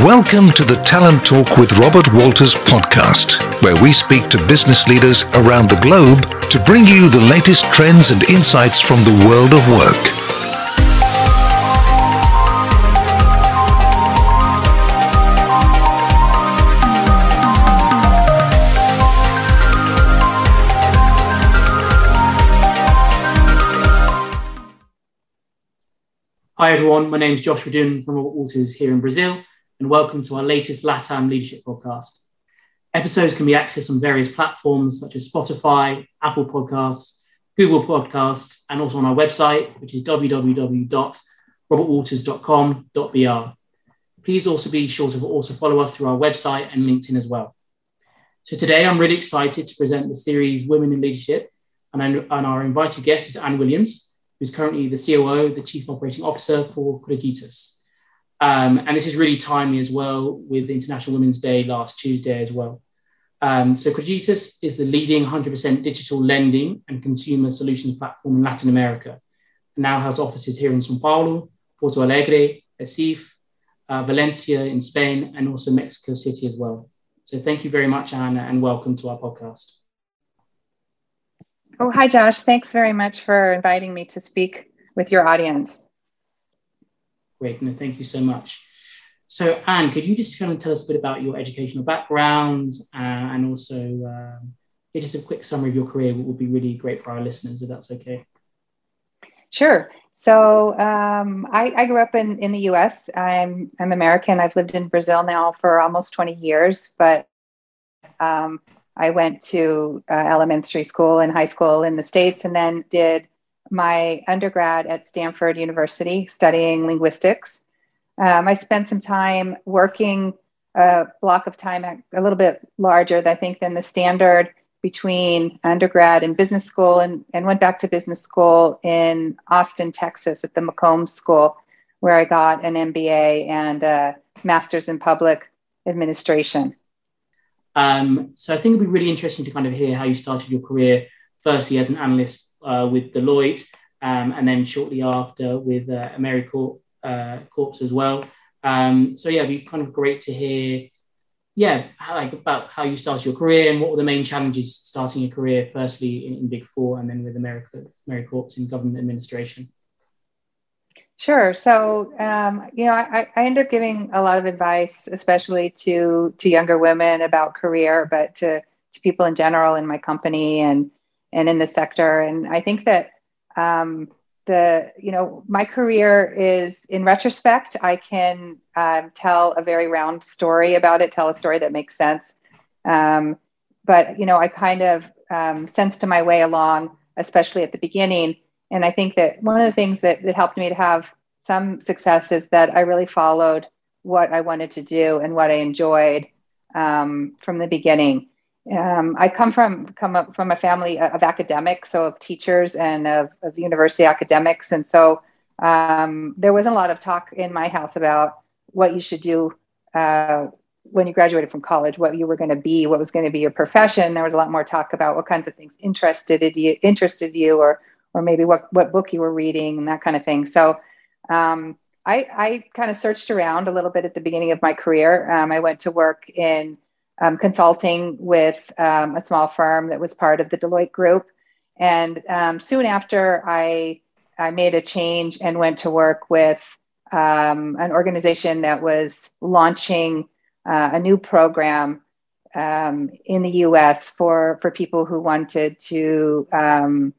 Welcome to the Talent Talk with Robert Walters podcast, where we speak to business leaders around the globe to bring you the latest trends and insights from the world of work. Hi everyone, my name is Josh Radun from Robert Walters here in Brazil and welcome to our latest LATAM Leadership Podcast. Episodes can be accessed on various platforms such as Spotify, Apple Podcasts, Google Podcasts, and also on our website, which is www.robertwalters.com.br. Please also be sure to also follow us through our website and LinkedIn as well. So today I'm really excited to present the series Women in Leadership, and, and our invited guest is Anne Williams, who's currently the COO, the Chief Operating Officer for Creditas. Um, and this is really timely as well with International Women's Day last Tuesday as well. Um, so Creditas is the leading 100% digital lending and consumer solutions platform in Latin America. It now has offices here in São Paulo, Porto Alegre, Recife, uh, Valencia in Spain, and also Mexico City as well. So thank you very much, Anna, and welcome to our podcast. Oh, hi, Josh. Thanks very much for inviting me to speak with your audience. Great, no, thank you so much. So, Anne, could you just kind of tell us a bit about your educational background uh, and also um, just a quick summary of your career? Would be really great for our listeners, if that's okay. Sure. So um, I, I, grew up in, in the US. I'm, I'm American. I've lived in Brazil now for almost 20 years, but um, I went to uh, elementary school and high school in the States and then did my undergrad at Stanford University studying linguistics. Um, I spent some time working a block of time a little bit larger, I think, than the standard between undergrad and business school, and, and went back to business school in Austin, Texas, at the McCombs School, where I got an MBA and a master's in public administration. Um, so I think it'd be really interesting to kind of hear how you started your career, firstly as an analyst uh, with Deloitte, um, and then shortly after with uh, AmeriCorps uh, Corps as well. Um, so yeah, it'd be kind of great to hear, yeah, how, like about how you started your career and what were the main challenges starting your career, firstly in, in Big Four and then with America, AmeriCorps in government administration. Sure. So, um, you know, I, I end up giving a lot of advice, especially to to younger women about career, but to to people in general in my company and and in the sector. And I think that um, the you know my career is in retrospect I can um, tell a very round story about it, tell a story that makes sense. Um, but you know I kind of um, sensed my way along, especially at the beginning. And I think that one of the things that, that helped me to have some success is that I really followed what I wanted to do and what I enjoyed um, from the beginning. Um, I come from come up from a family of academics, so of teachers and of, of university academics, and so um, there wasn't a lot of talk in my house about what you should do uh, when you graduated from college, what you were going to be, what was going to be your profession. There was a lot more talk about what kinds of things interested you, interested you, or or maybe what what book you were reading and that kind of thing. So. Um, I, I kind of searched around a little bit at the beginning of my career. Um, I went to work in um, consulting with um, a small firm that was part of the Deloitte group. And um, soon after, I, I made a change and went to work with um, an organization that was launching uh, a new program um, in the US for, for people who wanted to um,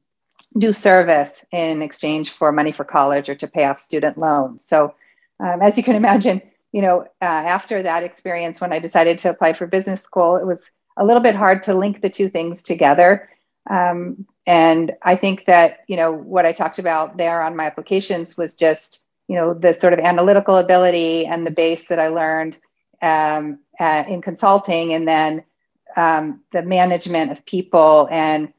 do service in exchange for money for college or to pay off student loans. So, as you can imagine, you know, uh, after that experience, when I decided to apply for business school, it was a little bit hard to link the two things together. Um, and I think that, you know, what I talked about there on my applications was just, you know, the sort of analytical ability and the base that I learned um, in consulting, and then um, the management of people and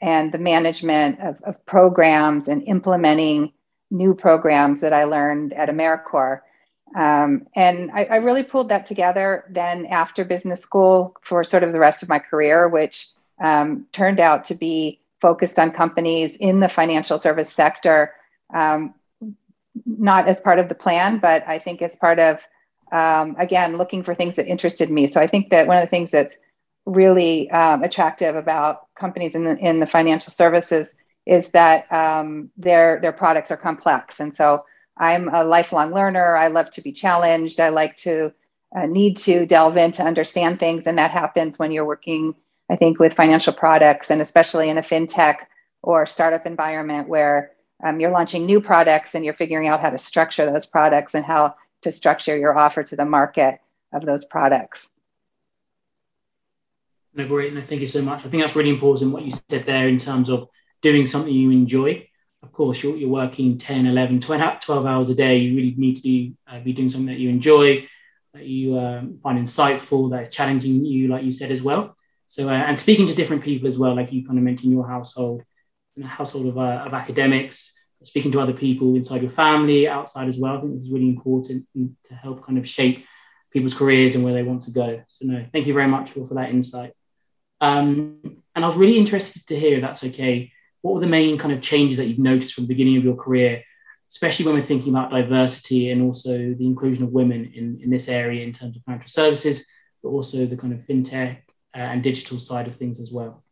and the management of, of programs and implementing new programs that I learned at AmeriCorps. Um, and I, I, really pulled that together then after business school for sort of the rest of my career, which um, turned out to be focused on companies in the financial service sector, um, not as part of the plan, but I think as part of um, again, looking for things that interested me. So I think that one of the things that's really um, attractive about companies in the, in the financial services is that um, their their products are complex, and so I'm a lifelong learner. I love to be challenged. I like to uh, need to delve in to understand things, and that happens when you're working, I think, with financial products, and especially in a fintech or startup environment where um, you're launching new products and you're figuring out how to structure those products and how to structure your offer to the market of those products. No, great. No, thank you so much. I think that's really important what you said there in terms of doing something you enjoy. Of course, you're, you're working 10, 11, 12, 12 hours a day. You really need to uh, be doing something that you enjoy, that you um, find insightful, that's challenging you, like you said as well. So, uh, and speaking to different people as well, like you kind of mentioned your household, in a household of, uh, of academics, speaking to other people inside your family, outside as well. I think this is really important to help kind of shape people's careers and where they want to go. So, no, thank you very much for, for that insight. Um, and I was really interested to hear, if that's okay, what were the main kind of changes that you've noticed from the beginning of your career, especially when we're thinking about diversity and also the inclusion of women in, in this area in terms of financial services, but also the kind of fintech uh, and digital side of things as well?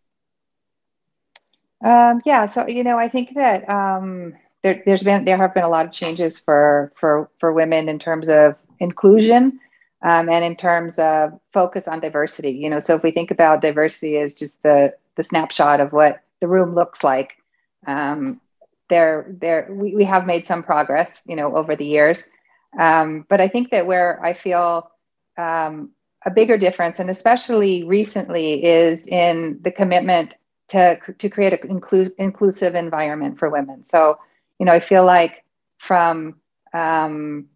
Um, yeah, so you know, I think that um, there, has been there have been a lot of changes for for for women in terms of inclusion um, and in terms of focus on diversity. You know, so if we think about diversity as just the the snapshot of what the room looks like, um, there there we, we have made some progress. You know, over the years, um, but I think that where I feel um, a bigger difference, and especially recently, is in the commitment to, to create an inclu- inclusive environment for women. So, you know, I feel like from um,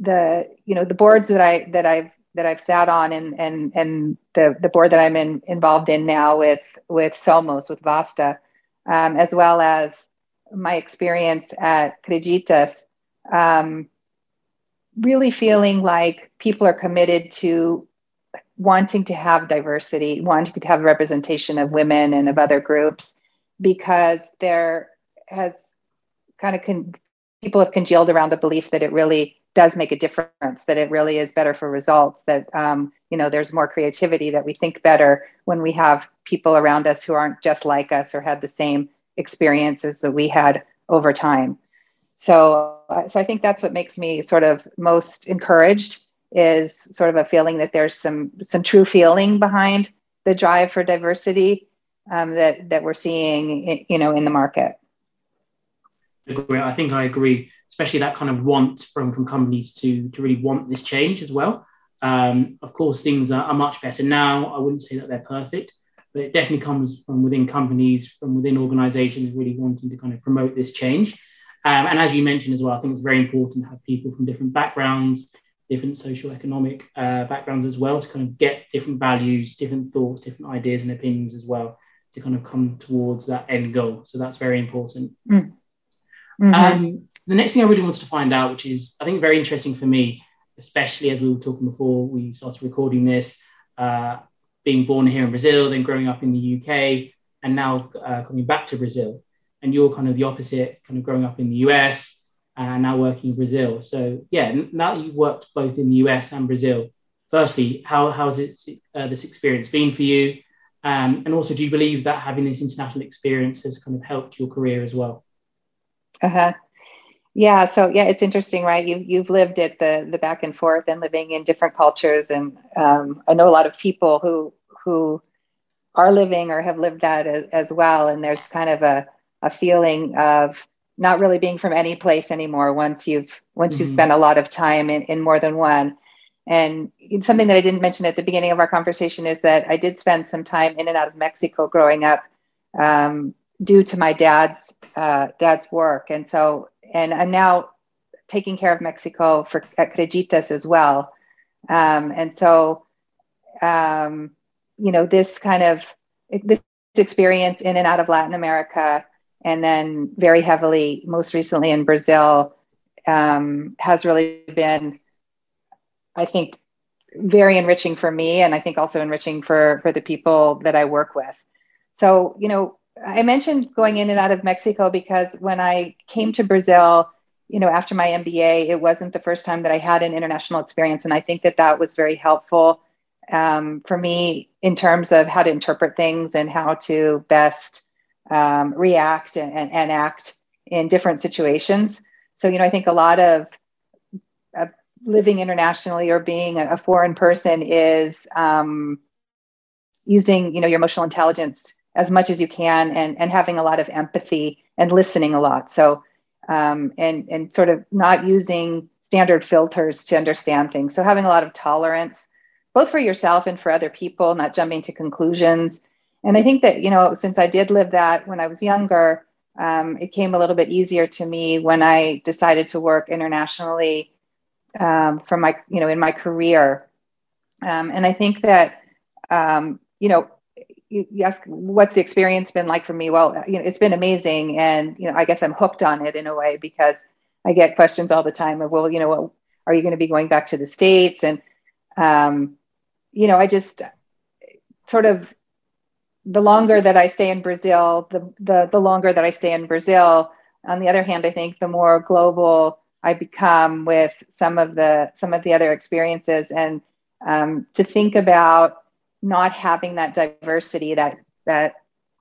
the, you know, the boards that I, that I've, that I've sat on and, and, and the, the board that I'm in, involved in now with, with Somos, with Vasta, um, as well as my experience at Creditas, um, really feeling like people are committed to wanting to have diversity, wanting to have representation of women and of other groups, because there has kind of con- people have congealed around the belief that it really does make a difference, that it really is better for results, that um, you know there's more creativity, that we think better when we have people around us who aren't just like us or had the same experiences that we had over time. So, uh, so I think that's what makes me sort of most encouraged is sort of a feeling that there's some some true feeling behind the drive for diversity um, that that we're seeing, you know, in the market. I think I agree, especially that kind of want from from companies to to really want this change as well. Um, of course, things are, are much better now. I wouldn't say that they're perfect, but it definitely comes from within companies, from within organizations, really wanting to kind of promote this change. Um, and as you mentioned as well, I think it's very important to have people from different backgrounds, different social economic uh, backgrounds as well to kind of get different values, different thoughts, different ideas and opinions as well to kind of come towards that end goal. So that's very important. Mm. Mm-hmm. Um, the next thing I really wanted to find out, which is I think very interesting for me, especially as we were talking before we started recording this, uh, being born here in Brazil, then growing up in the UK, and now uh, coming back to Brazil. And you're kind of the opposite, kind of growing up in the US, and now working in Brazil. So yeah, now that you've worked both in the US and Brazil, firstly, how how's it uh, this experience been for you? Um, and also, do you believe that having this international experience has kind of helped your career as well? Uh huh. Yeah. So yeah, it's interesting, right? You you've lived it the the back and forth and living in different cultures, and um, I know a lot of people who who are living or have lived that as, as well. And there's kind of a a feeling of not really being from any place anymore once you've once mm-hmm. you spend a lot of time in, in more than one and something that i didn't mention at the beginning of our conversation is that i did spend some time in and out of mexico growing up um, due to my dad's uh, dad's work and so and i'm now taking care of mexico for at creditas as well um, and so um, you know this kind of this experience in and out of latin america and then very heavily, most recently in Brazil, um, has really been, I think, very enriching for me, and I think also enriching for for the people that I work with. So, you know, I mentioned going in and out of Mexico because when I came to Brazil you know, after my MBA, it wasn't the first time that I had an international experience. And I think that that was very helpful um, for me in terms of how to interpret things and how to best um, react and, and, and, act in different situations. So, you know, I think a lot of uh, living internationally or being a, foreign person is um, using, you know, your emotional intelligence as much as you can and, and having a lot of empathy and listening a lot. So, um, and, and sort of not using standard filters to understand things. So, having a lot of tolerance, both for yourself and for other people, not jumping to conclusions. And I think that, you know, since I did live that when I was younger, um, it came a little bit easier to me when I decided to work internationally um, from my, you know, in my career. Um, and I think that, um, you know, you, you ask what's the experience been like for me? Well you know it's been amazing. And you know i guess i'm hooked on it in a way because i get questions all the time of well you know well, are you going to be going back to the states? And um, you know i just sort of the longer that i stay in brazil the, the the longer that i stay in brazil on the other hand i think the more global i become with some of the some of the other experiences. And um, to think about not having that diversity, that that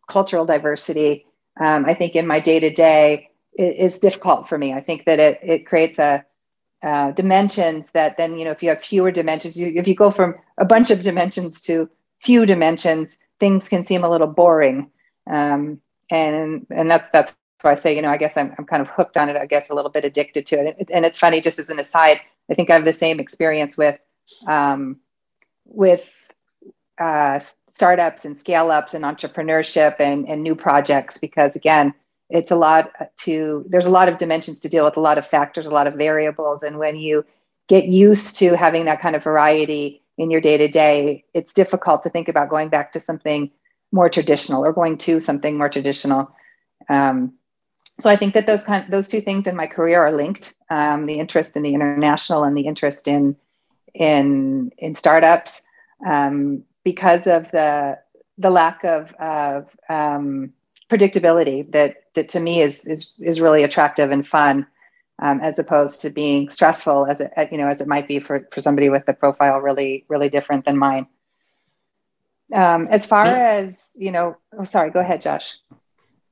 cultural diversity, um, I think in my day to day is difficult for me. I think that it it creates a uh, dimensions that then you know if you have fewer dimensions, you, if you go from a bunch of dimensions to few dimensions, things can seem a little boring. Um, and and that's that's why I say you know I guess I'm I'm kind of hooked on it. I guess a little bit addicted to it. And it's funny, just as an aside, I think I have the same experience with um, with uh, startups and scale ups and entrepreneurship and, and new projects because again it's a lot to there's a lot of dimensions to deal with a lot of factors a lot of variables. And when you get used to having that kind of variety in your day to day it's difficult to think about going back to something more traditional or going to something more traditional. Um, so i think that those kind those two things in my career are linked um, the interest in the international and the interest in in in startups. Um, because of the the lack of, of um, predictability that that to me is is is really attractive and fun, um, as opposed to being stressful as it you know as it might be for for somebody with a profile really really different than mine. Um, as far as you know, oh, sorry, go ahead, Josh.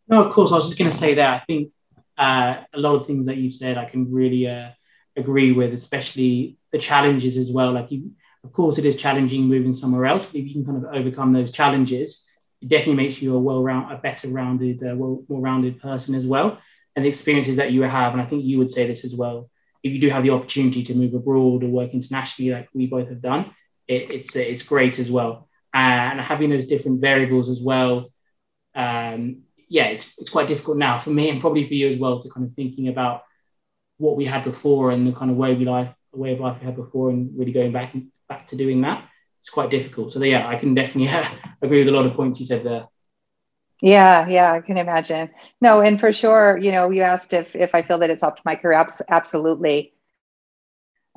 No, of course. I was just going to say that I think uh, a lot of things that you've said I can really uh, agree with, especially the challenges as well. Like you of course, it is challenging moving somewhere else, but if you can kind of overcome those challenges, it definitely makes you a well round, a better rounded, uh, well, rounded person as well. And the experiences that you have, and I think you would say this as well. If you do have the opportunity to move abroad or work internationally, like we both have done, it, it's it's great as well. And having those different variables as well, um, yeah, it's, it's quite difficult now for me and probably for you as well to kind of thinking about what we had before and the kind of way we life, way of life we had before, and really going back and back to doing that, it's quite difficult. So yeah, I can definitely agree with a lot of points you said there. Yeah, yeah, I can imagine. No, and for sure, you know, you asked if if I feel that it's helped my career. Absolutely.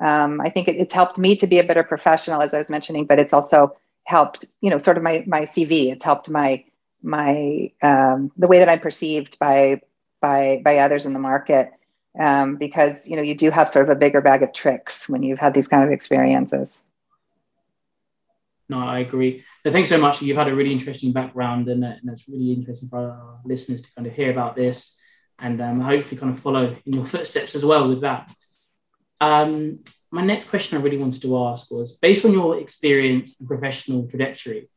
Um, I think it, it's helped me to be a better professional, as I was mentioning, but it's also helped, you know, sort of my my CV. It's helped my my um, the way that I'm perceived by by by others in the market, um, because you know you do have sort of a bigger bag of tricks when you've had these kind of experiences no, I agree. So thanks so much. You've had a really interesting background, and, uh, it's really interesting for our listeners to kind of hear about this, and um, hopefully kind of follow in your footsteps as well with that. Um, my next question I really wanted to ask was, based on your experience and professional trajectory,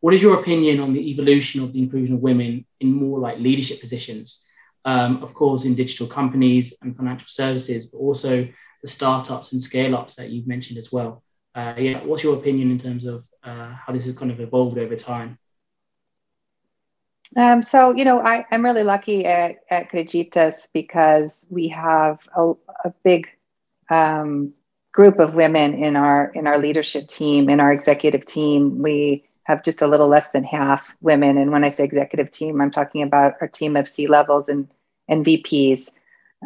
what is your opinion on the evolution of the inclusion of women in more like leadership positions? Um, of course, in digital companies and financial services, but also the startups and scale ups that you've mentioned as well. Uh, yeah, what's your opinion in terms of uh, how this has kind of evolved over time? Um, so, you know, I, am really lucky at, at Creditas because we have a, a big um, group of women in our in our leadership team, in our executive team. We have just a little less than half women. And when I say executive team, I'm talking about our team of C levels and, and VPs.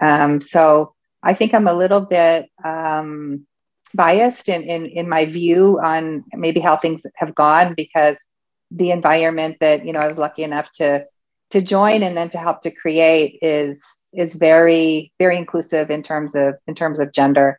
Um, so I think I'm a little bit um, biased in, in in my view on maybe how things have gone because the environment that you know I was lucky enough to to join and then to help to create is is very very inclusive in terms of in terms of gender.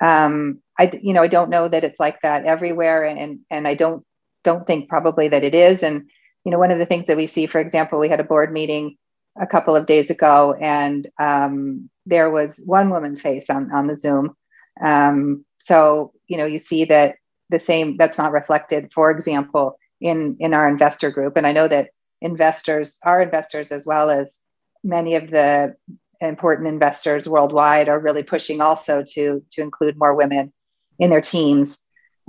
Um, I you know I don't know that it's like that everywhere, and and I don't don't think probably that it is. And you know one of the things that we see, for example, we had a board meeting a couple of days ago, and um, there was one woman's face on on the Zoom. Um, so you know you see that the same that's not reflected, for example, in in our investor group. And I know that investors, our investors, as well as many of the important investors worldwide, are really pushing also to to include more women in their teams.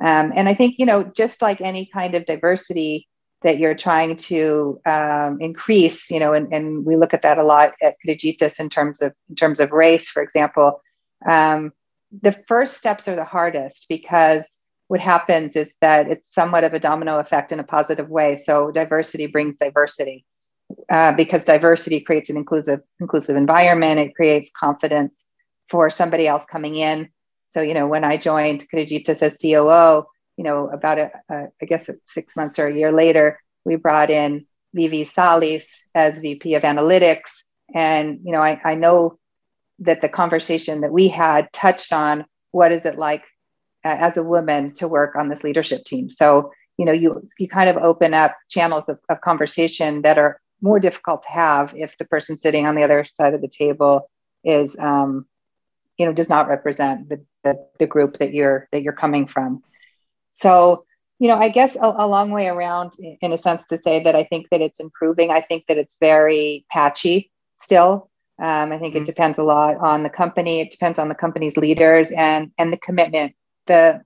Um, and I think you know, just like any kind of diversity that you're trying to um, increase, you know, and, and we look at that a lot at Creditas in terms of in terms of race, for example. Um, the first steps are the hardest because what happens is that it's somewhat of a domino effect in a positive way. So diversity brings diversity uh, because diversity creates an inclusive inclusive environment. It creates confidence for somebody else coming in. So you know, when I joined Creditas as COO, you know, about a, a, I guess six months or a year later, we brought in Vivi Salis as VP of Analytics, and you know, I, I know that the conversation that we had touched on what is it like uh, as a woman to work on this leadership team. So, you know, you you kind of open up channels of, of conversation that are more difficult to have if the person sitting on the other side of the table is, um, you know, does not represent the, the, the group that you're that you're coming from. So, you know, I guess a, a, long way around, in a sense, to say that I think that it's improving. I think that it's very patchy still. Um, I think mm-hmm. it depends a lot on the company. It depends on the company's leaders and and the commitment the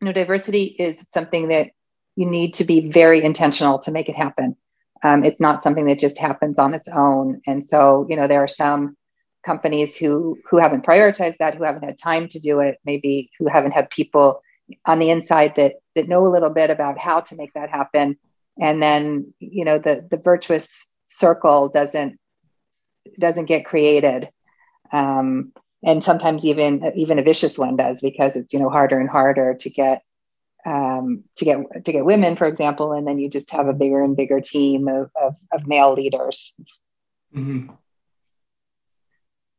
you know diversity is something that you need to be very intentional to make it happen. Um, it's not something that just happens on its own. And so, you know, there are some companies who who haven't prioritized that, who haven't had time to do it, maybe who haven't had people on the inside that that know a little bit about how to make that happen. And then, you know, the the virtuous circle doesn't doesn't get created. Um, and sometimes even even a vicious one does because it's you know harder and harder to get um, to get to get women, for example, and then you just have a bigger and bigger team of, of, of male leaders. Mm-hmm.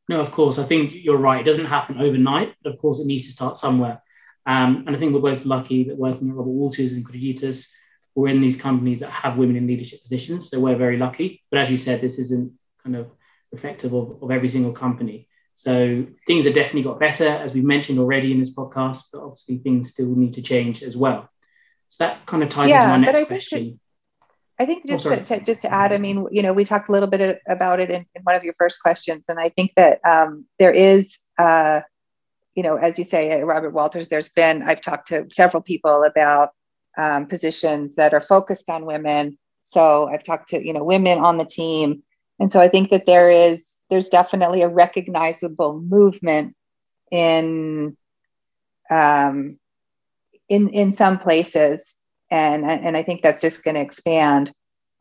No, of course, I think you're right. It doesn't happen overnight, but of course, it needs to start somewhere. Um, and I think we're both lucky that working at Robert Walters and Creditas, we're in these companies that have women in leadership positions. So we're very lucky. But as you said, this isn't kind of reflective of, of every single company. So things have definitely got better, as we've mentioned already in this podcast, but obviously things still need to change as well. So that kind of ties yeah, into my next question. I think just oh, to, to, just to add, I mean, you know, we talked a little bit about it in, in one of your first questions, and I think that um, there is, uh, you know, as you say, Robert Walters, there's been I've talked to several people about um, positions that are focused on women. So I've talked to you know women on the team, and so I think that there is there's definitely a recognizable movement in um, in in some places, and and I think that's just going to expand.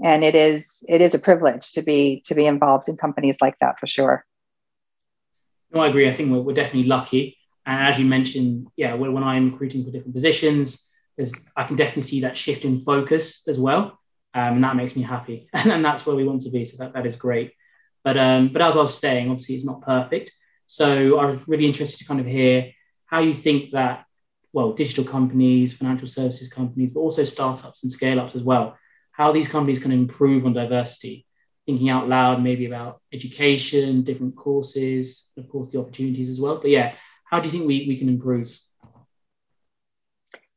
And it is it is a privilege to be to be involved in companies like that for sure. No, I agree. I think we're, we're definitely lucky. And as you mentioned, yeah, when, when I'm recruiting for different positions, there's I can definitely see that shift in focus as well. Um, and that makes me happy. And, that's where we want to be. So that, that is great. But um, but as I was saying, obviously it's not perfect. So I was really interested to kind of hear how you think that well, digital companies, financial services companies, but also startups and scale ups as well, how these companies can improve on diversity, thinking out loud maybe about education, different courses, of course the opportunities as well. But yeah, how do you think we, we can improve?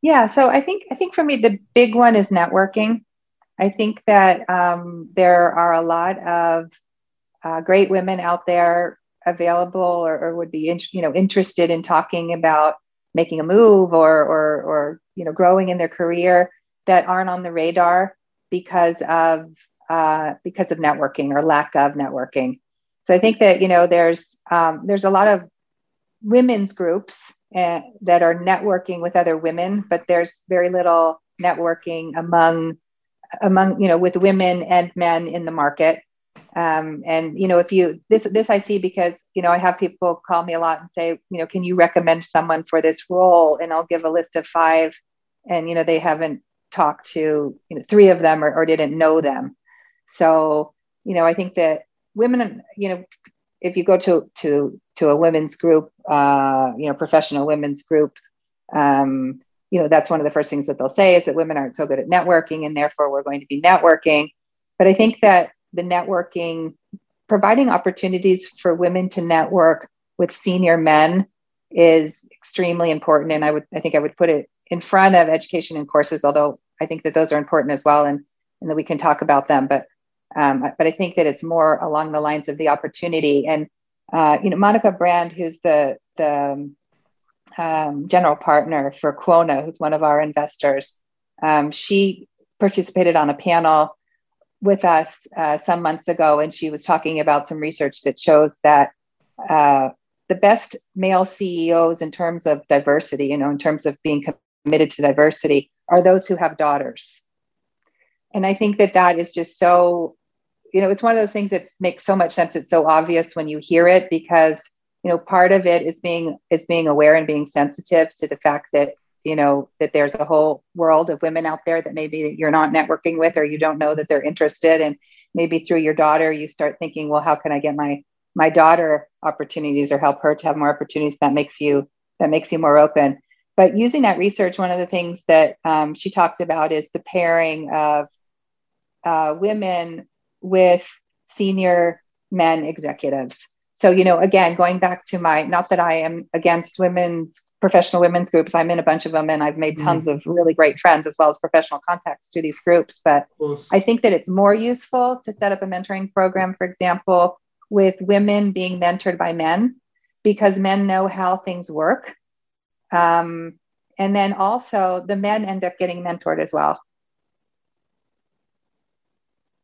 Yeah, so I think I think for me the big one is networking. I think that um, there are a lot of uh, great women out there available or, or would be in, you know interested in talking about making a move or or or you know growing in their career that aren't on the radar because of uh, because of networking or lack of networking. So I think that you know there's um, there's a lot of women's groups uh, that are networking with other women, but there's very little networking among among you know with women and men in the market. Um, and you know if you this this i see because you know i have people call me a lot and say you know can you recommend someone for this role? And i'll give a list of five and you know they haven't talked to you know three of them or, or didn't know them. So you know i think that women you know if you go to to to a women's group, uh, you know, professional women's group, um, you know, that's one of the first things that they'll say is that women aren't so good at networking, and therefore we're going to be networking. But I think that the networking, providing opportunities for women to network with senior men, is extremely important. And I would, I think, I would put it in front of education and courses, although I think that those are important as well, and and that we can talk about them. But um, but I think that it's more along the lines of the opportunity. And uh, you know, Monica Brand, who's the the um, general partner for Quona, who's one of our investors, um, she participated on a panel with us uh, some months ago, and she was talking about some research that shows that uh, the best male CEOs in terms of diversity, you know, in terms of being committed to diversity, are those who have daughters. And I think that that is just so, you know, it's one of those things that makes so much sense. It's so obvious when you hear it because, you know, part of it is being is being aware and being sensitive to the fact that you know that there's a whole world of women out there that maybe you're not networking with or you don't know that they're interested. And maybe through your daughter you start thinking well how can i get my my daughter opportunities or help her to have more opportunities that makes you that makes you more open. But using that research one of the things that um, she talked about is the pairing of uh, women with senior men executives so you know again going back to my not that i am against women's professional women's groups i'm in a bunch of them and i've made tons mm. of really great friends as well as professional contacts through these groups but i think that it's more useful to set up a mentoring program for example with women being mentored by men because men know how things work. Um, and then also the men end up getting mentored as well.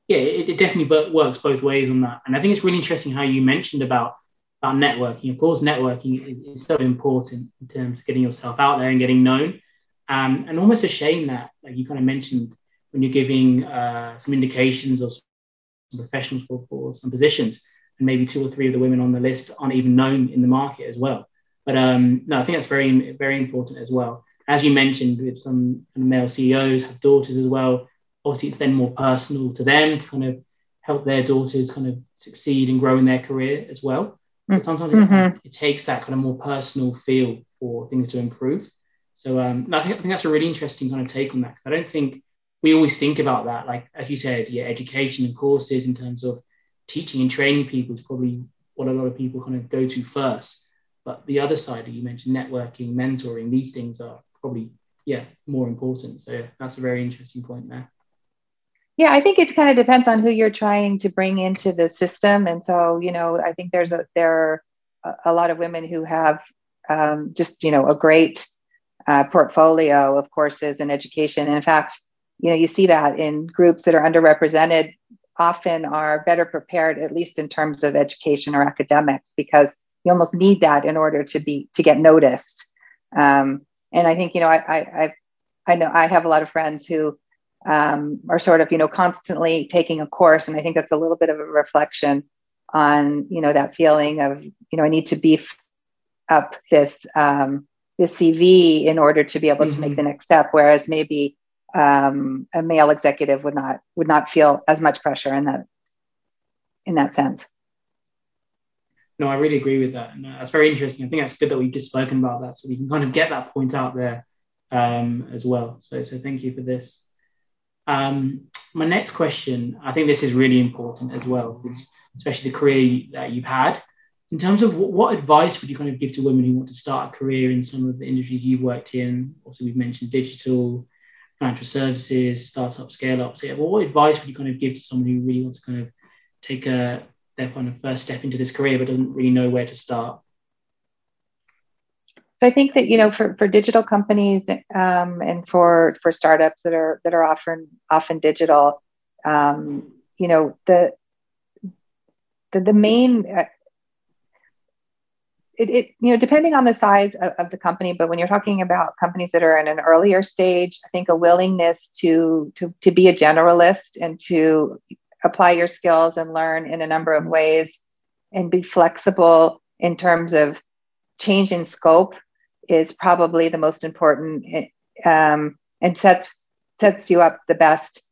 Yeah, it, it definitely works both ways on that. And I think it's really interesting how you mentioned about, about networking. Of course, networking is, is so important in terms of getting yourself out there and getting known. Um, and almost a shame that, like you kind of mentioned, when you're giving uh, some indications of some professionals for, for some positions, and maybe two or three of the women on the list aren't even known in the market as well. But um, no, I think that's very, very important as well. As you mentioned, with some male CEOs have daughters as well. Obviously, it's then more personal to them to kind of help their daughters kind of succeed and grow in their career as well. So mm. sometimes mm-hmm. it, it, takes that kind of more personal feel for things to improve. So um, I, think, I think that's a really interesting kind of take on that. I don't think we always think about that. Like as you said, yeah, education and courses in terms of teaching and training people is probably what a lot of people kind of go to first. But the other side that you mentioned, networking, mentoring, these things are probably, yeah, more important. So that's a very interesting point there. Yeah, I think it kind of depends on who you're trying to bring into the system. And so, you know, I think there's a there are a lot of women who have um, just, you know, a great uh, portfolio of courses and education. And in fact, you know, you see that in groups that are underrepresented often are better prepared, at least in terms of education or academics, because you almost need that in order to be to get noticed. Um, and I think you know I, I I I know I have a lot of friends who um, are sort of you know constantly taking a course, and I think that's a little bit of a reflection on you know that feeling of you know I need to beef up this um, this CV in order to be able mm-hmm. to make mm-hmm. the next step. Whereas maybe um, a male executive would not would not feel as much pressure in that in that sense. No, I really agree with that, and that's very interesting. I think that's good that we've just spoken about that, so we can kind of get that point out there um, as well. So, so thank you for this. Um, my next question, I think this is really important as well, especially the career that you've had. In terms of what, what, advice would you kind of give to women who want to start a career in some of the industries you've worked in? Also, we've mentioned digital, financial services, startup, scale ups. So, yeah, well, what advice would you kind of give to someone who really wants to kind of take a, their kind of first step into this career but doesn't really know where to start? So I think that you know for, for digital companies um, and for for startups that are that are often often digital, um, you know the the, the main uh, it, it, you know depending on the size of, of, the company but when you're talking about companies that are in an earlier stage i think a willingness to to to be a generalist and to apply your skills and learn in a number of ways and be flexible in terms of change in scope is probably the most important um, and sets sets you up the best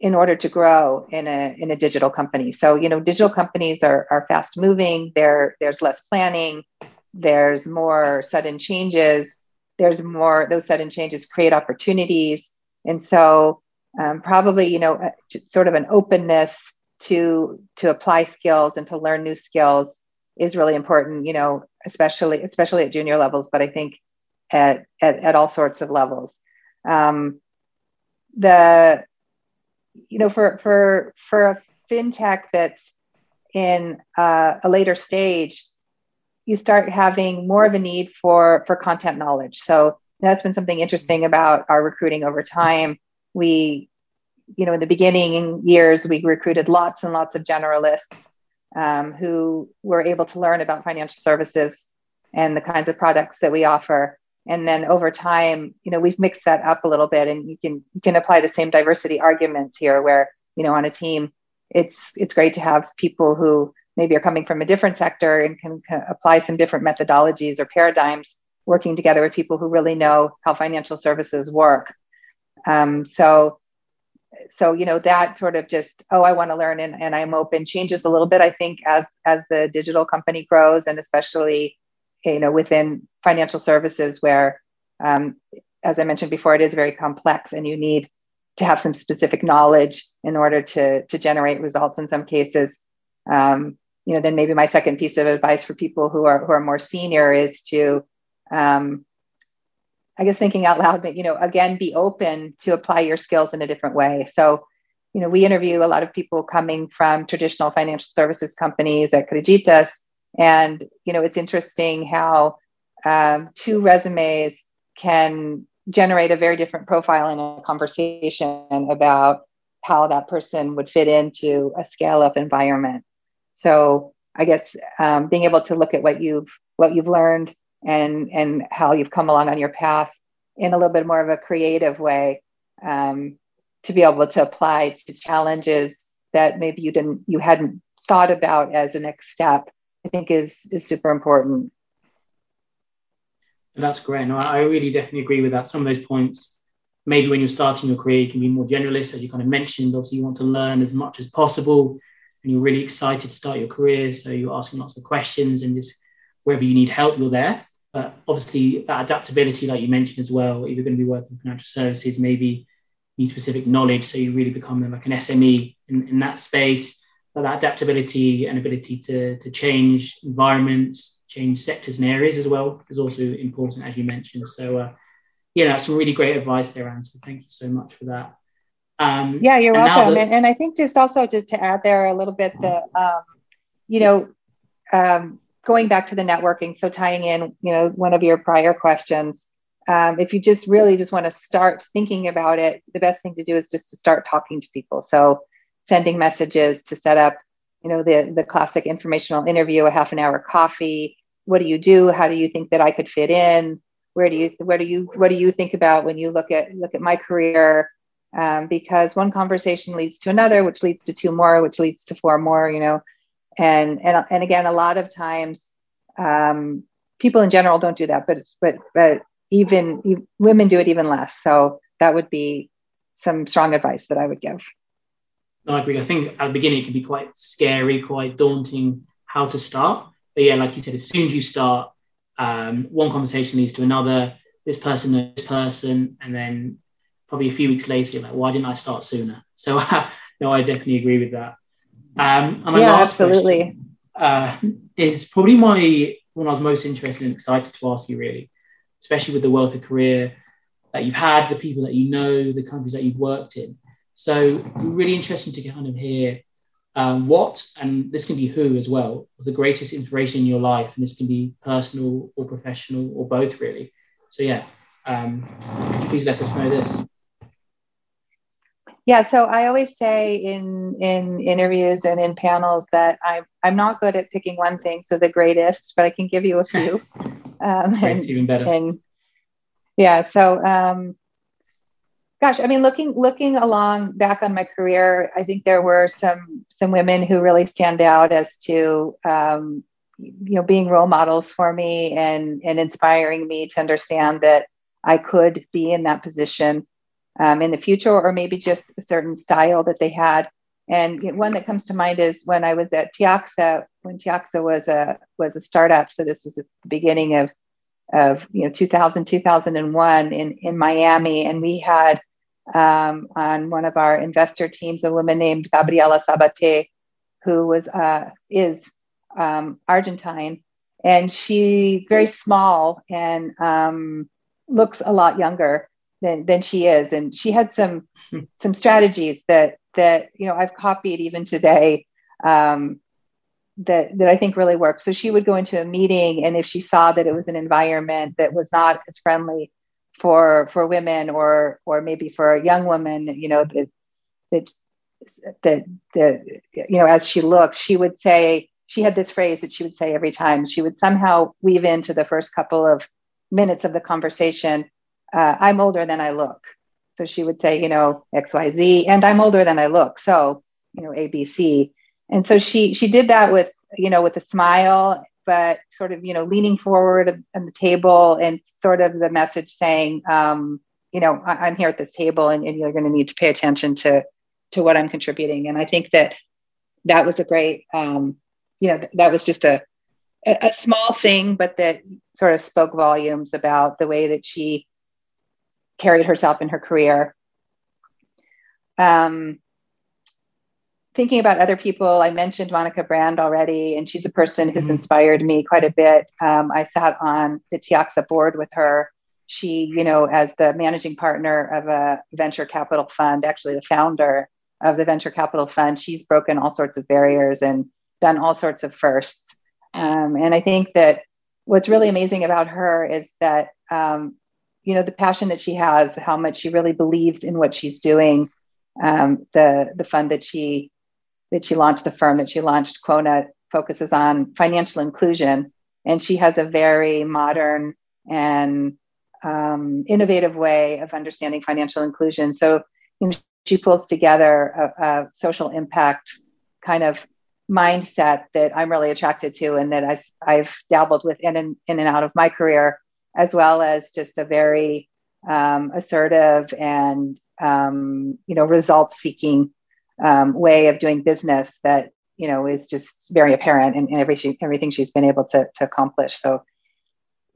in order to grow in a in a digital company. So you know, digital companies are are fast moving. There there's less planning. There's more sudden changes. There's more those sudden changes create opportunities, and so um, probably you know sort of an openness to to apply skills and to learn new skills is really important. You know, especially especially at junior levels, but I think at at, at all sorts of levels. Um, the you know for for for a fintech that's in uh, a later stage you start having more of a need for for content knowledge. So that's been something interesting about our recruiting over time. We you know in the beginning years we recruited lots and lots of generalists um, who were able to learn about financial services and the kinds of products that we offer. And then over time you know we've mixed that up a little bit and you can you can apply the same diversity arguments here where you know on a team it's it's great to have people who maybe are coming from a different sector and can, can apply some different methodologies or paradigms working together with people who really know how financial services work. Um, so so you know that sort of just oh i want to learn and, and i'm open changes a little bit i think as as the digital company grows and especially you know within financial services where um, as i mentioned before it is very complex and you need to have some specific knowledge in order to to generate results in some cases. Um, you know then maybe my second piece of advice for people who are who are more senior is to um, i guess thinking out loud but you know again be open to apply your skills in a different way so you know we interview a lot of people coming from traditional financial services companies at Creditas and you know, it's interesting how um, two resumes can generate a very different profile in a conversation about how that person would fit into a scale-up environment. So I guess um, being able to look at what you've what you've learned and and how you've come along on your path in a little bit more of a creative way um, to be able to apply to challenges that maybe you didn't you hadn't thought about as a next step I think is is super important. That's great. No, I really definitely agree with that. Some of those points, maybe when you're starting your career, you can be more generalist, as you kind of mentioned. Obviously, you want to learn as much as possible, and you're really excited to start your career. So you're asking lots of questions, and just wherever you need help, you're there. But obviously, that adaptability, like you mentioned as well, if you're going to be working in financial services, maybe need specific knowledge, so you really become like an SME in, in that space But that adaptability and ability to, to change environments, change sectors and areas as well is also important, as you mentioned. So, uh, yeah, that's some really great advice there, Anne. So, thank you so much for that. Um, yeah, you're and welcome. and, and I think just also to, to add there a little bit the, um, you know, um, going back to the networking, so tying in, you know, one of your prior questions, um, if you just really just want to start thinking about it, the best thing to do is just to start talking to people. So sending messages to set up, you know, the the classic informational interview, a half an hour coffee. What do you do? How do you think that I could fit in? Where do you where do you what do you think about when you look at look at my career? Um, because one conversation leads to another, which leads to two more, which leads to four more. You know, and and and again, a lot of times, um, people in general don't do that, but but but even women do it even less. So that would be some strong advice that I would give. No, I agree. I think at the beginning it can be quite scary, quite daunting how to start. But yeah, like you said, as soon as you start, um, one conversation leads to another. This person this person, and then probably a few weeks later, you're like, why didn't I start sooner? So no, I definitely agree with that. Um, and my yeah, last absolutely. Question, uh, is probably my one I was most interested and excited to ask you, really, especially with the wealth of career that you've had, the people that you know, the countries that you've worked in. So really interesting to kind of hear um, what, and this can be who as well, was the greatest inspiration in your life, and this can be personal or professional or both, really. So yeah, um, please let us know this. Yeah, so I always say in in interviews and in panels that I'm I'm not good at picking one thing, so the greatest, but I can give you a few. Um, and, even better. And yeah, so um, gosh i mean looking looking along back on my career i think there were some some women who really stand out as to um, you know being role models for me and and inspiring me to understand that i could be in that position um, in the future, or maybe just a certain style that they had. And one that comes to mind is when I was at Tiaxa, when Tiaxa was a was a startup. So this is the beginning of of you know 2000 2001 in in Miami, and we had um, on one of our investor teams a woman named Gabriela Sabate, who was uh, is um, Argentine, and she's very small and um, looks a lot younger than than she is, and she had some some strategies that that you know I've copied even today. Um, that that I think really work. So she would go into a meeting, and if she saw that it was an environment that was not as friendly for for women or or maybe for a young woman you know that that that, that you know as she looked she would say she had this phrase that she would say every time she would somehow weave into the first couple of minutes of the conversation uh, i'm older than i look. So she would say you know xyz and i'm older than i look. So you know abc and so she she did that with you know with a smile but sort of you know leaning forward on the table and sort of the message saying um, you know I- am here at this table and, and you're going to need to pay attention to to what i'm contributing. And i think that that was a great um, you know that was just a a small thing but that sort of spoke volumes about the way that she carried herself in her career um, thinking about other people, I mentioned Monica Brand already, and she's a person who's mm-hmm. inspired me quite a bit. Um, I sat on the Tiaxa board with her. She, you know, as the managing partner of a venture capital fund, actually the founder of the venture capital fund, she's broken all sorts of barriers and done all sorts of firsts. Um, and I think that what's really amazing about her is that, um, you know, the passion that she has, how much she really believes in what she's doing. Um, the the fund that she that she launched the firm that she launched, Quona, focuses on financial inclusion. And she has a very modern and um, innovative way of understanding financial inclusion. So you know, she pulls together a, a, social impact kind of mindset that I'm really attracted to and that I've, I've dabbled with in and, in and out of my career, as well as just a very um, assertive and um, you know result seeking um, way of doing business that you know is just very apparent in, in every everything she's been able to, to accomplish. So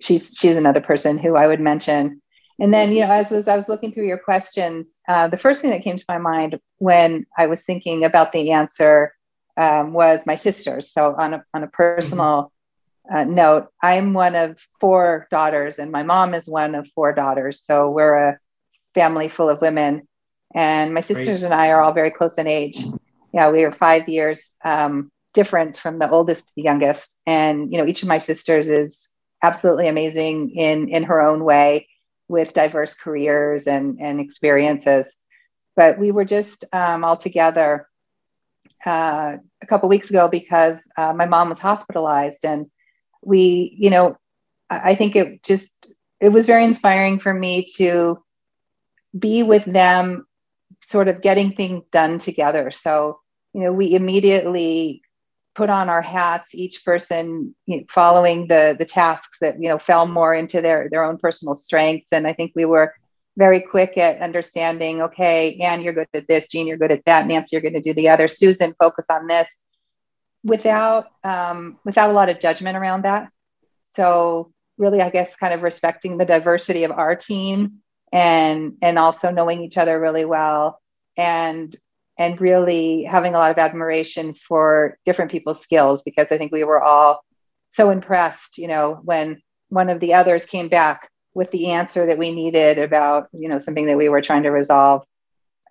she's she's another person who I would mention. And then you know as, as I was looking through your questions, uh, the first thing that came to my mind when I was thinking about the answer um, was my sisters. So on a on a personal uh, note, I'm one of four daughters, and my mom is one of four daughters. So we're a family full of women and my sisters Great. and I are all very close in age. Yeah, we are five years um, difference from the oldest to the youngest, and you know each of my sisters is absolutely amazing in in her own way, with diverse careers and and experiences. But we were just um, all together uh, a couple weeks ago because uh, my mom was hospitalized, and we, you know, I think it just it was very inspiring for me to be with them sort of getting things done together. So, you know, we immediately put on our hats, each person you know, following the the tasks that you know fell more into their their own personal strengths. And I think we were very quick at understanding. Okay, Anne, you're good at this. Jean, you're good at that. Nancy, you're going to do the other. Susan, focus on this. Without um, without a lot of judgment around that. So really, I guess, kind of respecting the diversity of our team and and also knowing each other really well and and really having a lot of admiration for different people's skills because I think we were all so impressed, you know, when one of the others came back with the answer that we needed about, you know, something that we were trying to resolve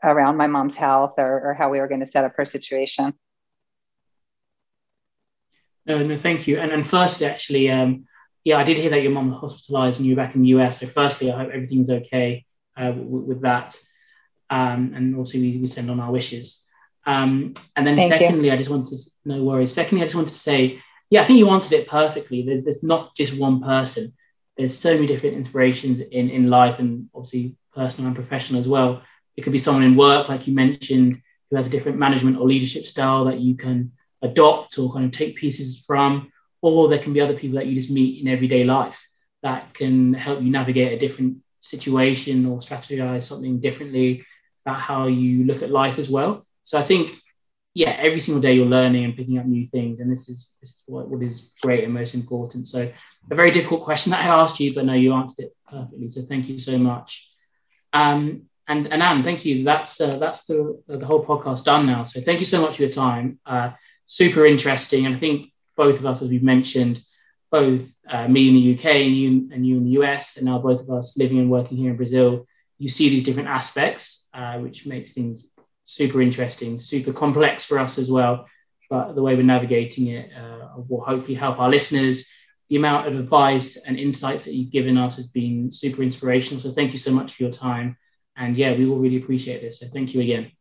around my mom's health or, or how we were going to set up her situation. No, no, thank you. And and firstly, actually, um, yeah, I did hear that your mom was hospitalized and you were back in the US. So, firstly, I hope everything's okay uh, with, with, that. Um, and also, we, we, send on our wishes. Um, and then, Thank secondly, you. I just wanted to, no worries. Secondly, I just wanted to say, yeah, I think you answered it perfectly. There's, there's not just one person, there's so many different inspirations in, in life and obviously personal and professional as well. It could be someone in work, like you mentioned, who has a different management or leadership style that you can adopt or kind of take pieces from or there can be other people that you just meet in everyday life that can help you navigate a different situation or strategize something differently about how you look at life as well. So I think, yeah, every single day you're learning and picking up new things, and this is, this is what, what is great and most important. So a very difficult question that I asked you, but no, you answered it perfectly. So thank you so much. Um, and, and Anne, thank you. That's uh, that's the the whole podcast done now. So thank you so much for your time. Uh, super interesting, and I think both of us, as we've mentioned, both uh, me in the UK and you and you in the US, and now both of us living and working here in Brazil, you see these different aspects, uh, which makes things super interesting, super complex for us as well. But the way we're navigating it uh, will hopefully help our listeners. The amount of advice and insights that you've given us has been super inspirational. So thank you so much for your time. And yeah, we will really appreciate this. So thank you again.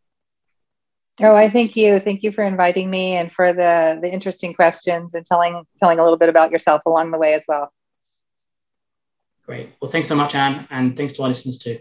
Oh, I thank you. Thank you for inviting me and for the the interesting questions and telling telling a little bit about yourself along the way as well. Great. Well, thanks so much, Anne, and thanks to our listeners too.